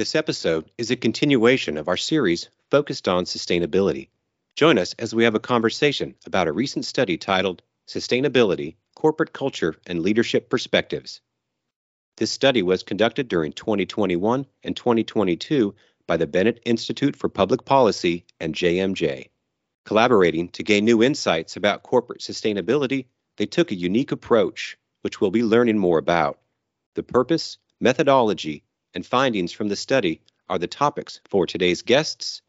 This episode is a continuation of our series focused on sustainability. Join us as we have a conversation about a recent study titled Sustainability, Corporate Culture, and Leadership Perspectives. This study was conducted during 2021 and 2022 by the Bennett Institute for Public Policy and JMJ. Collaborating to gain new insights about corporate sustainability, they took a unique approach, which we'll be learning more about. The purpose, methodology, and findings from the study are the topics for today's guests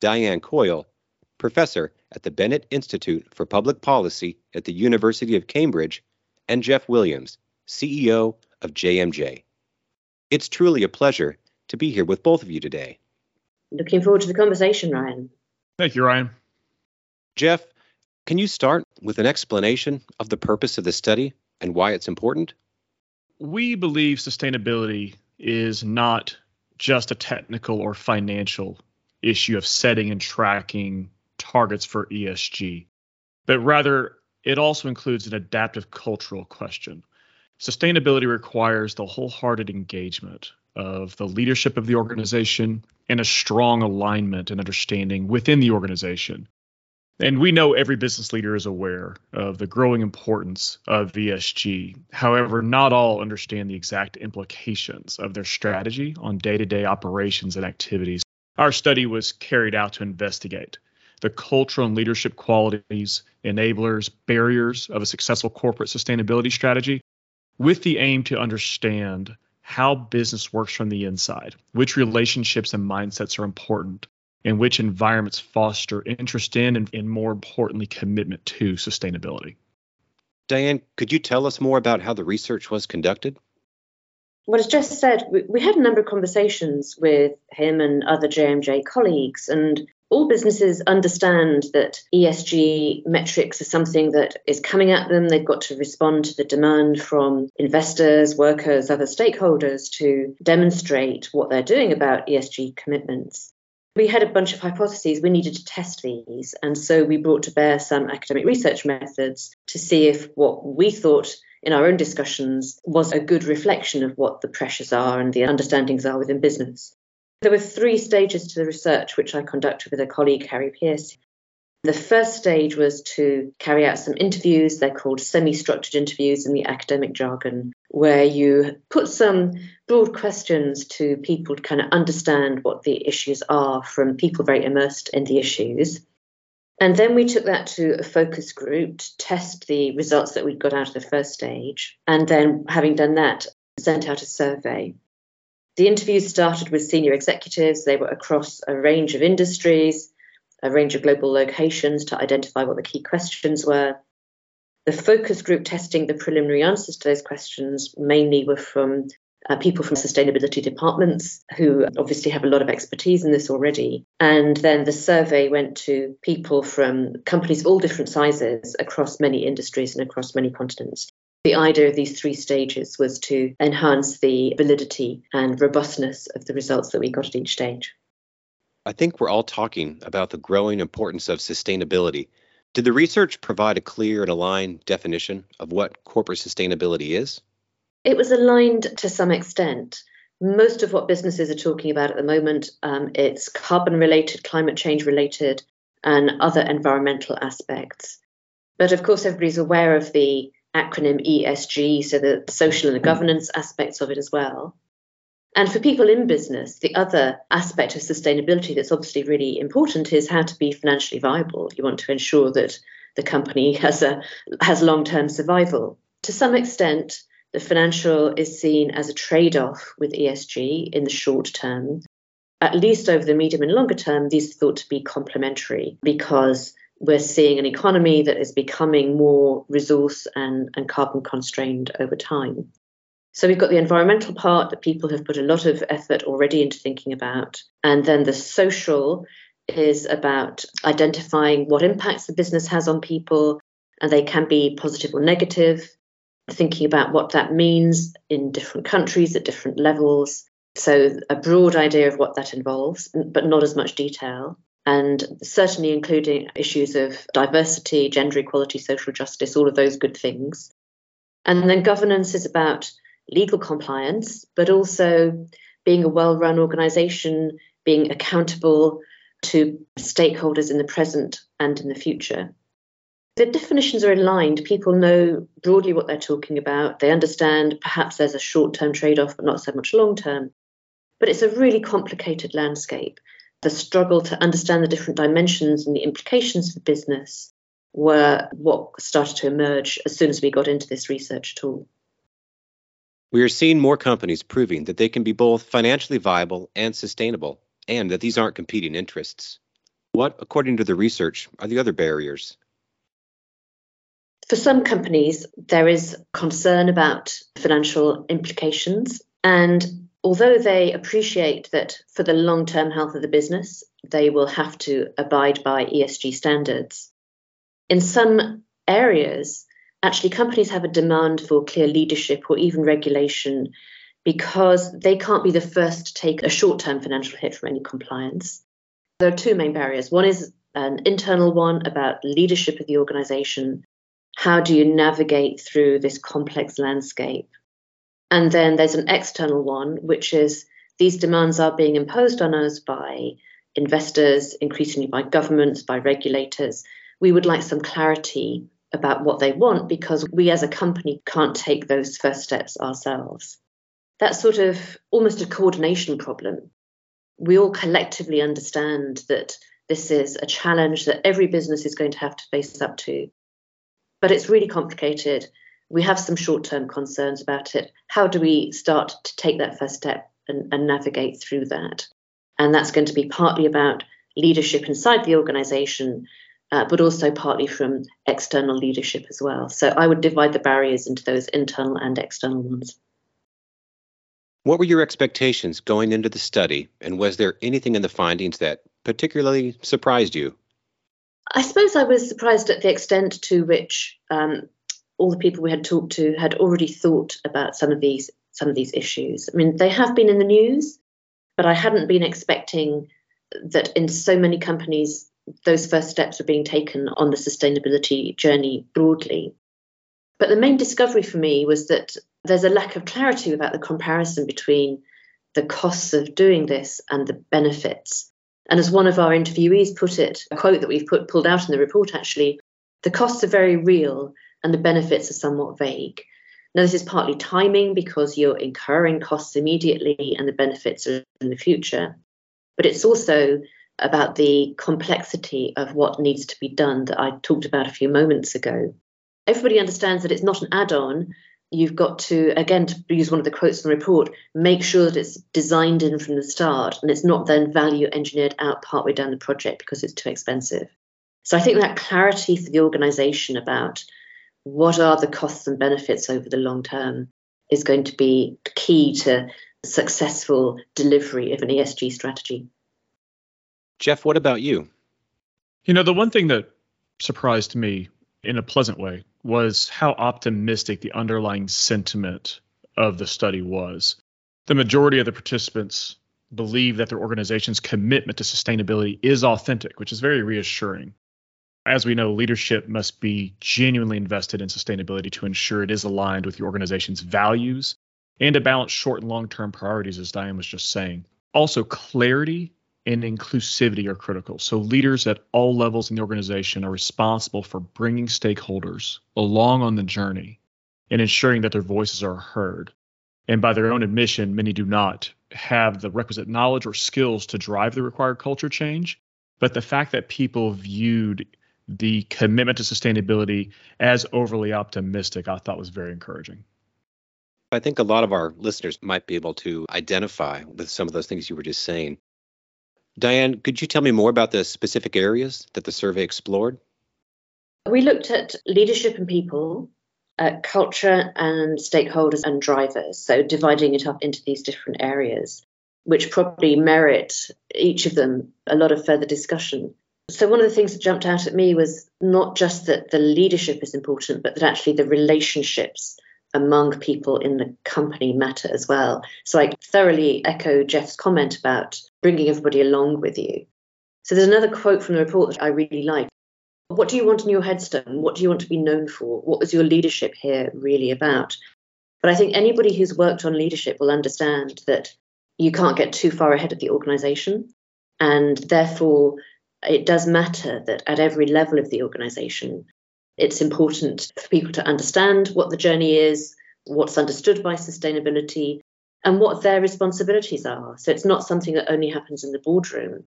Diane Coyle, professor at the Bennett Institute for Public Policy at the University of Cambridge, and Jeff Williams, CEO of JMJ. It's truly a pleasure to be here with both of you today. Looking forward to the conversation, Ryan. Thank you, Ryan. Jeff, can you start with an explanation of the purpose of the study and why it's important? We believe sustainability is not just a technical or financial issue of setting and tracking targets for ESG, but rather it also includes an adaptive cultural question. Sustainability requires the wholehearted engagement of the leadership of the organization and a strong alignment and understanding within the organization and we know every business leader is aware of the growing importance of ESG. However, not all understand the exact implications of their strategy on day to day operations and activities. Our study was carried out to investigate the cultural and leadership qualities, enablers, barriers of a successful corporate sustainability strategy with the aim to understand how business works from the inside, which relationships and mindsets are important, and which environments foster interest in and, and more importantly, commitment to sustainability. Diane, could you tell us more about how the research was conducted? Well, as Jeff said, we, we had a number of conversations with him and other JMJ colleagues, and all businesses understand that ESG metrics are something that is coming at them. They've got to respond to the demand from investors, workers, other stakeholders to demonstrate what they're doing about ESG commitments. We had a bunch of hypotheses. We needed to test these. And so we brought to bear some academic research methods to see if what we thought in our own discussions was a good reflection of what the pressures are and the understandings are within business. There were three stages to the research, which I conducted with a colleague, Harry Pierce. The first stage was to carry out some interviews. They're called semi structured interviews in the academic jargon, where you put some broad questions to people to kind of understand what the issues are from people very immersed in the issues. And then we took that to a focus group to test the results that we'd got out of the first stage. And then, having done that, sent out a survey. The interviews started with senior executives, they were across a range of industries a range of global locations to identify what the key questions were. The focus group testing the preliminary answers to those questions mainly were from uh, people from sustainability departments who obviously have a lot of expertise in this already. And then the survey went to people from companies of all different sizes across many industries and across many continents. The idea of these three stages was to enhance the validity and robustness of the results that we got at each stage. I think we're all talking about the growing importance of sustainability. Did the research provide a clear and aligned definition of what corporate sustainability is? It was aligned to some extent. Most of what businesses are talking about at the moment, um, it's carbon related, climate change related, and other environmental aspects. But of course, everybody's aware of the acronym ESG, so the social and the governance aspects of it as well. And for people in business, the other aspect of sustainability that's obviously really important is how to be financially viable. You want to ensure that the company has a has long-term survival. To some extent, the financial is seen as a trade-off with ESG in the short term. At least over the medium and longer term, these are thought to be complementary because we're seeing an economy that is becoming more resource and, and carbon constrained over time. So we've got the environmental part that people have put a lot of effort already into thinking about. And then the social is about identifying what impacts the business has on people, and they can be positive or negative, thinking about what that means in different countries at different levels. So, a broad idea of what that involves, but not as much detail. And certainly including issues of diversity, gender equality, social justice, all of those good things. And then governance is about legal compliance, but also being a well run organization, being accountable to stakeholders in the present and in the future. The definitions are aligned. People know broadly what they're talking about. They understand perhaps there's a short term trade off, but not so much long term. But it's a really complicated landscape. The struggle to understand the different dimensions and the implications for business were what started to emerge as soon as we got into this research tool. We are seeing more companies proving that they can be both financially viable and sustainable, and that these aren't competing interests. What, according to the research, are the other barriers? For some companies, there is concern about financial implications. And although they appreciate that for the long term health of the business, they will have to abide by ESG standards, in some areas, actually, companies have a demand for clear leadership or even regulation because they can't be the first to take a short term financial hit from any compliance. There are two main barriers. One is an internal one about leadership of the organization. How do you navigate through this complex landscape? And then there's an external one, which is these demands are being imposed on us by investors, increasingly by governments, by regulators we would like some clarity about what they want because we as a company can't take those first steps ourselves. That's sort of almost a coordination problem. We all collectively understand that this is a challenge that every business is going to have to face up to. But it's really complicated. We have some short term concerns about it. How do we start to take that first step and, and navigate through that? And that's going to be partly about leadership inside the organization uh, but also partly from external leadership as well. So I would divide the barriers into those internal and external ones. What were your expectations going into the study, and was there anything in the findings that particularly surprised you? I suppose I was surprised at the extent to which um, all the people we had talked to had already thought about some of these some of these issues. I mean, they have been in the news, but I hadn't been expecting that in so many companies those first steps are being taken on the sustainability journey broadly. But the main discovery for me was that there's a lack of clarity about the comparison between the costs of doing this and the benefits. And as one of our interviewees put it, a quote that we've put pulled out in the report actually, the costs are very real and the benefits are somewhat vague. Now, this is partly timing because you're incurring costs immediately and the benefits are in the future. But it's also about the complexity of what needs to be done that I talked about a few moments ago. Everybody understands that it's not an add on. You've got to, again, to use one of the quotes in the report, make sure that it's designed in from the start and it's not then value engineered out partway down the project because it's too expensive. So I think that clarity for the organization about what are the costs and benefits over the long term is going to be key to successful delivery of an ESG strategy. Jeff, what about you? You know, the one thing that surprised me in a pleasant way was how optimistic the underlying sentiment of the study was. The majority of the participants believe that their organization's commitment to sustainability is authentic, which is very reassuring. As we know, leadership must be genuinely invested in sustainability to ensure it is aligned with the organization's values and to balance short and long term priorities, as Diane was just saying. Also, clarity and inclusivity are critical. So, leaders at all levels in the organization are responsible for bringing stakeholders along on the journey and ensuring that their voices are heard. And by their own admission, many do not have the requisite knowledge or skills to drive the required culture change. But the fact that people viewed the commitment to sustainability as overly optimistic, I thought was very encouraging. I think a lot of our listeners might be able to identify with some of those things you were just saying. Diane, could you tell me more about the specific areas that the survey explored? We looked at leadership and people, uh, culture and stakeholders and drivers, so dividing it up into these different areas, which probably merit each of them a lot of further discussion. So, one of the things that jumped out at me was not just that the leadership is important, but that actually the relationships among people in the company matter as well. So I thoroughly echo Jeff's comment about bringing everybody along with you. So there's another quote from the report that I really like. What do you want in your headstone? What do you want to be known for? What was your leadership here really about? But I think anybody who's worked on leadership will understand that you can't get too far ahead of the organization. And therefore, it does matter that at every level of the organization, it's important for people to understand what the journey is, what's understood by sustainability, and what their responsibilities are. So it's not something that only happens in the boardroom,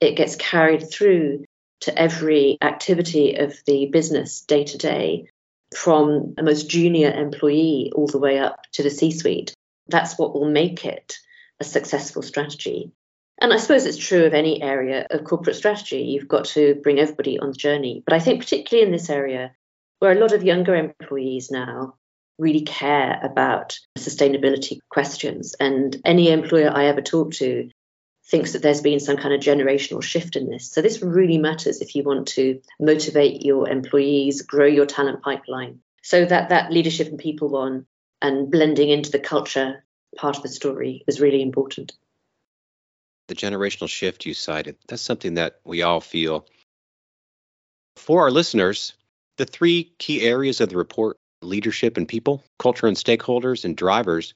it gets carried through to every activity of the business day to day, from a most junior employee all the way up to the C suite. That's what will make it a successful strategy. And I suppose it's true of any area of corporate strategy. You've got to bring everybody on the journey. But I think, particularly in this area, where a lot of younger employees now really care about sustainability questions, and any employer I ever talk to thinks that there's been some kind of generational shift in this. So, this really matters if you want to motivate your employees, grow your talent pipeline. So, that, that leadership and people one and blending into the culture part of the story is really important the generational shift you cited, that's something that we all feel. For our listeners, the three key areas of the report leadership and people, culture and stakeholders, and drivers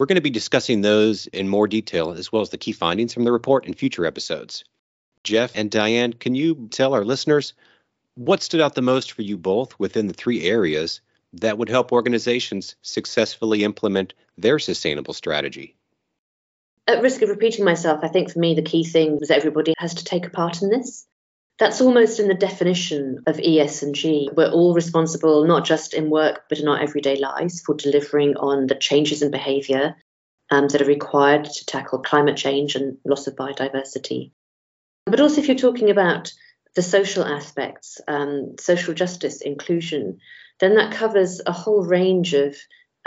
we're going to be discussing those in more detail, as well as the key findings from the report in future episodes. Jeff and Diane, can you tell our listeners what stood out the most for you both within the three areas that would help organizations successfully implement their sustainable strategy? At risk of repeating myself, I think for me the key thing is that everybody has to take a part in this. That's almost in the definition of ESG. We're all responsible, not just in work, but in our everyday lives, for delivering on the changes in behaviour um, that are required to tackle climate change and loss of biodiversity. But also, if you're talking about the social aspects, um, social justice, inclusion, then that covers a whole range of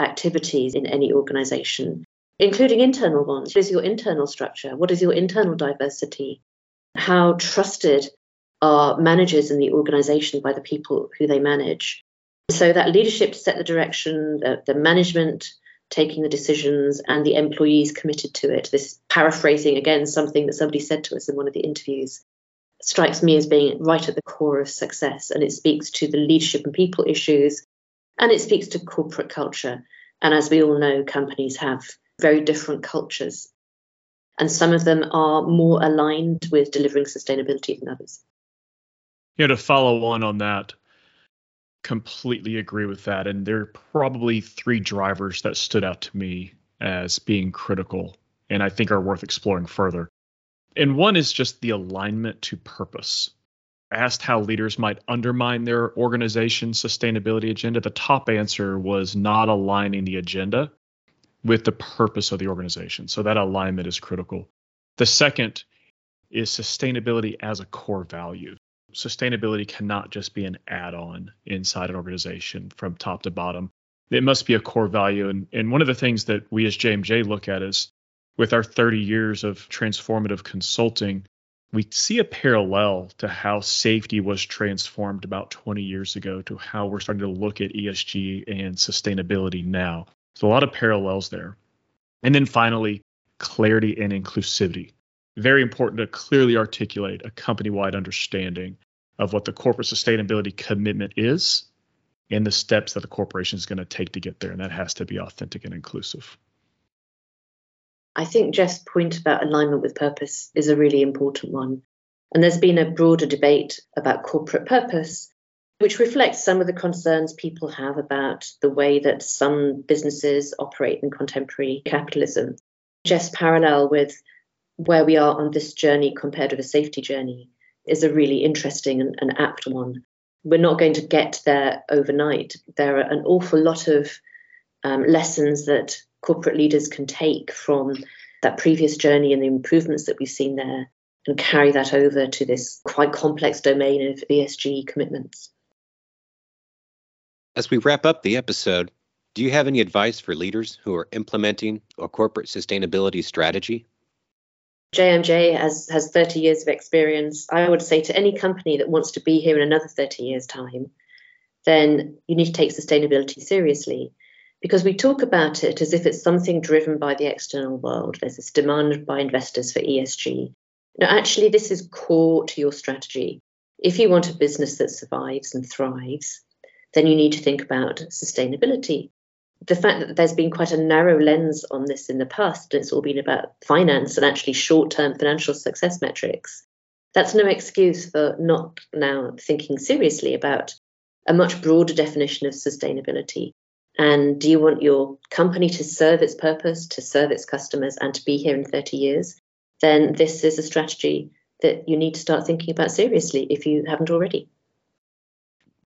activities in any organisation including internal ones. What is your internal structure? What is your internal diversity? How trusted are managers in the organization by the people who they manage? So that leadership set the direction, the, the management taking the decisions, and the employees committed to it. This paraphrasing again something that somebody said to us in one of the interviews strikes me as being right at the core of success. And it speaks to the leadership and people issues, and it speaks to corporate culture. And as we all know, companies have very different cultures. And some of them are more aligned with delivering sustainability than others. Yeah, to follow on on that, completely agree with that. And there are probably three drivers that stood out to me as being critical and I think are worth exploring further. And one is just the alignment to purpose. asked how leaders might undermine their organization's sustainability agenda. The top answer was not aligning the agenda with the purpose of the organization. So that alignment is critical. The second is sustainability as a core value. Sustainability cannot just be an add on inside an organization from top to bottom. It must be a core value. And, and one of the things that we as JMJ look at is with our 30 years of transformative consulting, we see a parallel to how safety was transformed about 20 years ago to how we're starting to look at ESG and sustainability now. So a lot of parallels there. And then finally, clarity and inclusivity. Very important to clearly articulate a company wide understanding of what the corporate sustainability commitment is and the steps that the corporation is going to take to get there. And that has to be authentic and inclusive. I think Jeff's point about alignment with purpose is a really important one. And there's been a broader debate about corporate purpose which reflects some of the concerns people have about the way that some businesses operate in contemporary capitalism. Just parallel with where we are on this journey compared with a safety journey is a really interesting and, and apt one. We're not going to get there overnight. There are an awful lot of um, lessons that corporate leaders can take from that previous journey and the improvements that we've seen there and carry that over to this quite complex domain of ESG commitments. As we wrap up the episode, do you have any advice for leaders who are implementing a corporate sustainability strategy? JMJ has, has 30 years of experience. I would say to any company that wants to be here in another 30 years' time, then you need to take sustainability seriously because we talk about it as if it's something driven by the external world. There's this demand by investors for ESG. Now, actually, this is core to your strategy. If you want a business that survives and thrives, then you need to think about sustainability. the fact that there's been quite a narrow lens on this in the past, and it's all been about finance and actually short term financial success metrics, that's no excuse for not now thinking seriously about a much broader definition of sustainability. And do you want your company to serve its purpose, to serve its customers, and to be here in 30 years? Then this is a strategy that you need to start thinking about seriously if you haven't already.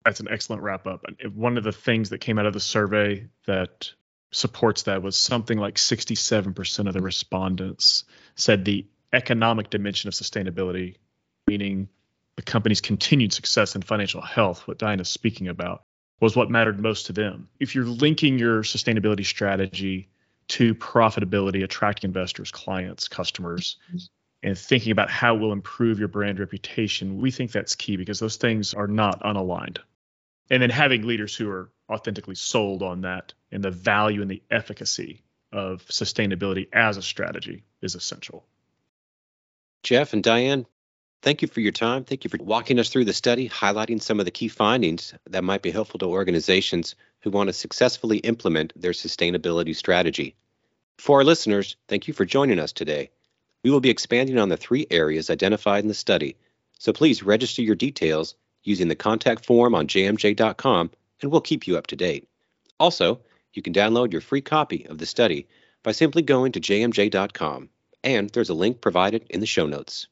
That's an excellent wrap up. And One of the things that came out of the survey that supports that was something like 67% of the respondents said the economic dimension of sustainability, meaning the company's continued success and financial health, what Diana's speaking about, was what mattered most to them. If you're linking your sustainability strategy to profitability, attracting investors, clients, customers, and thinking about how it will improve your brand reputation, we think that's key because those things are not unaligned. And then having leaders who are authentically sold on that and the value and the efficacy of sustainability as a strategy is essential. Jeff and Diane, thank you for your time. Thank you for walking us through the study, highlighting some of the key findings that might be helpful to organizations who want to successfully implement their sustainability strategy. For our listeners, thank you for joining us today. We will be expanding on the three areas identified in the study, so please register your details using the contact form on jmj.com and we'll keep you up to date. Also, you can download your free copy of the study by simply going to jmj.com, and there's a link provided in the show notes.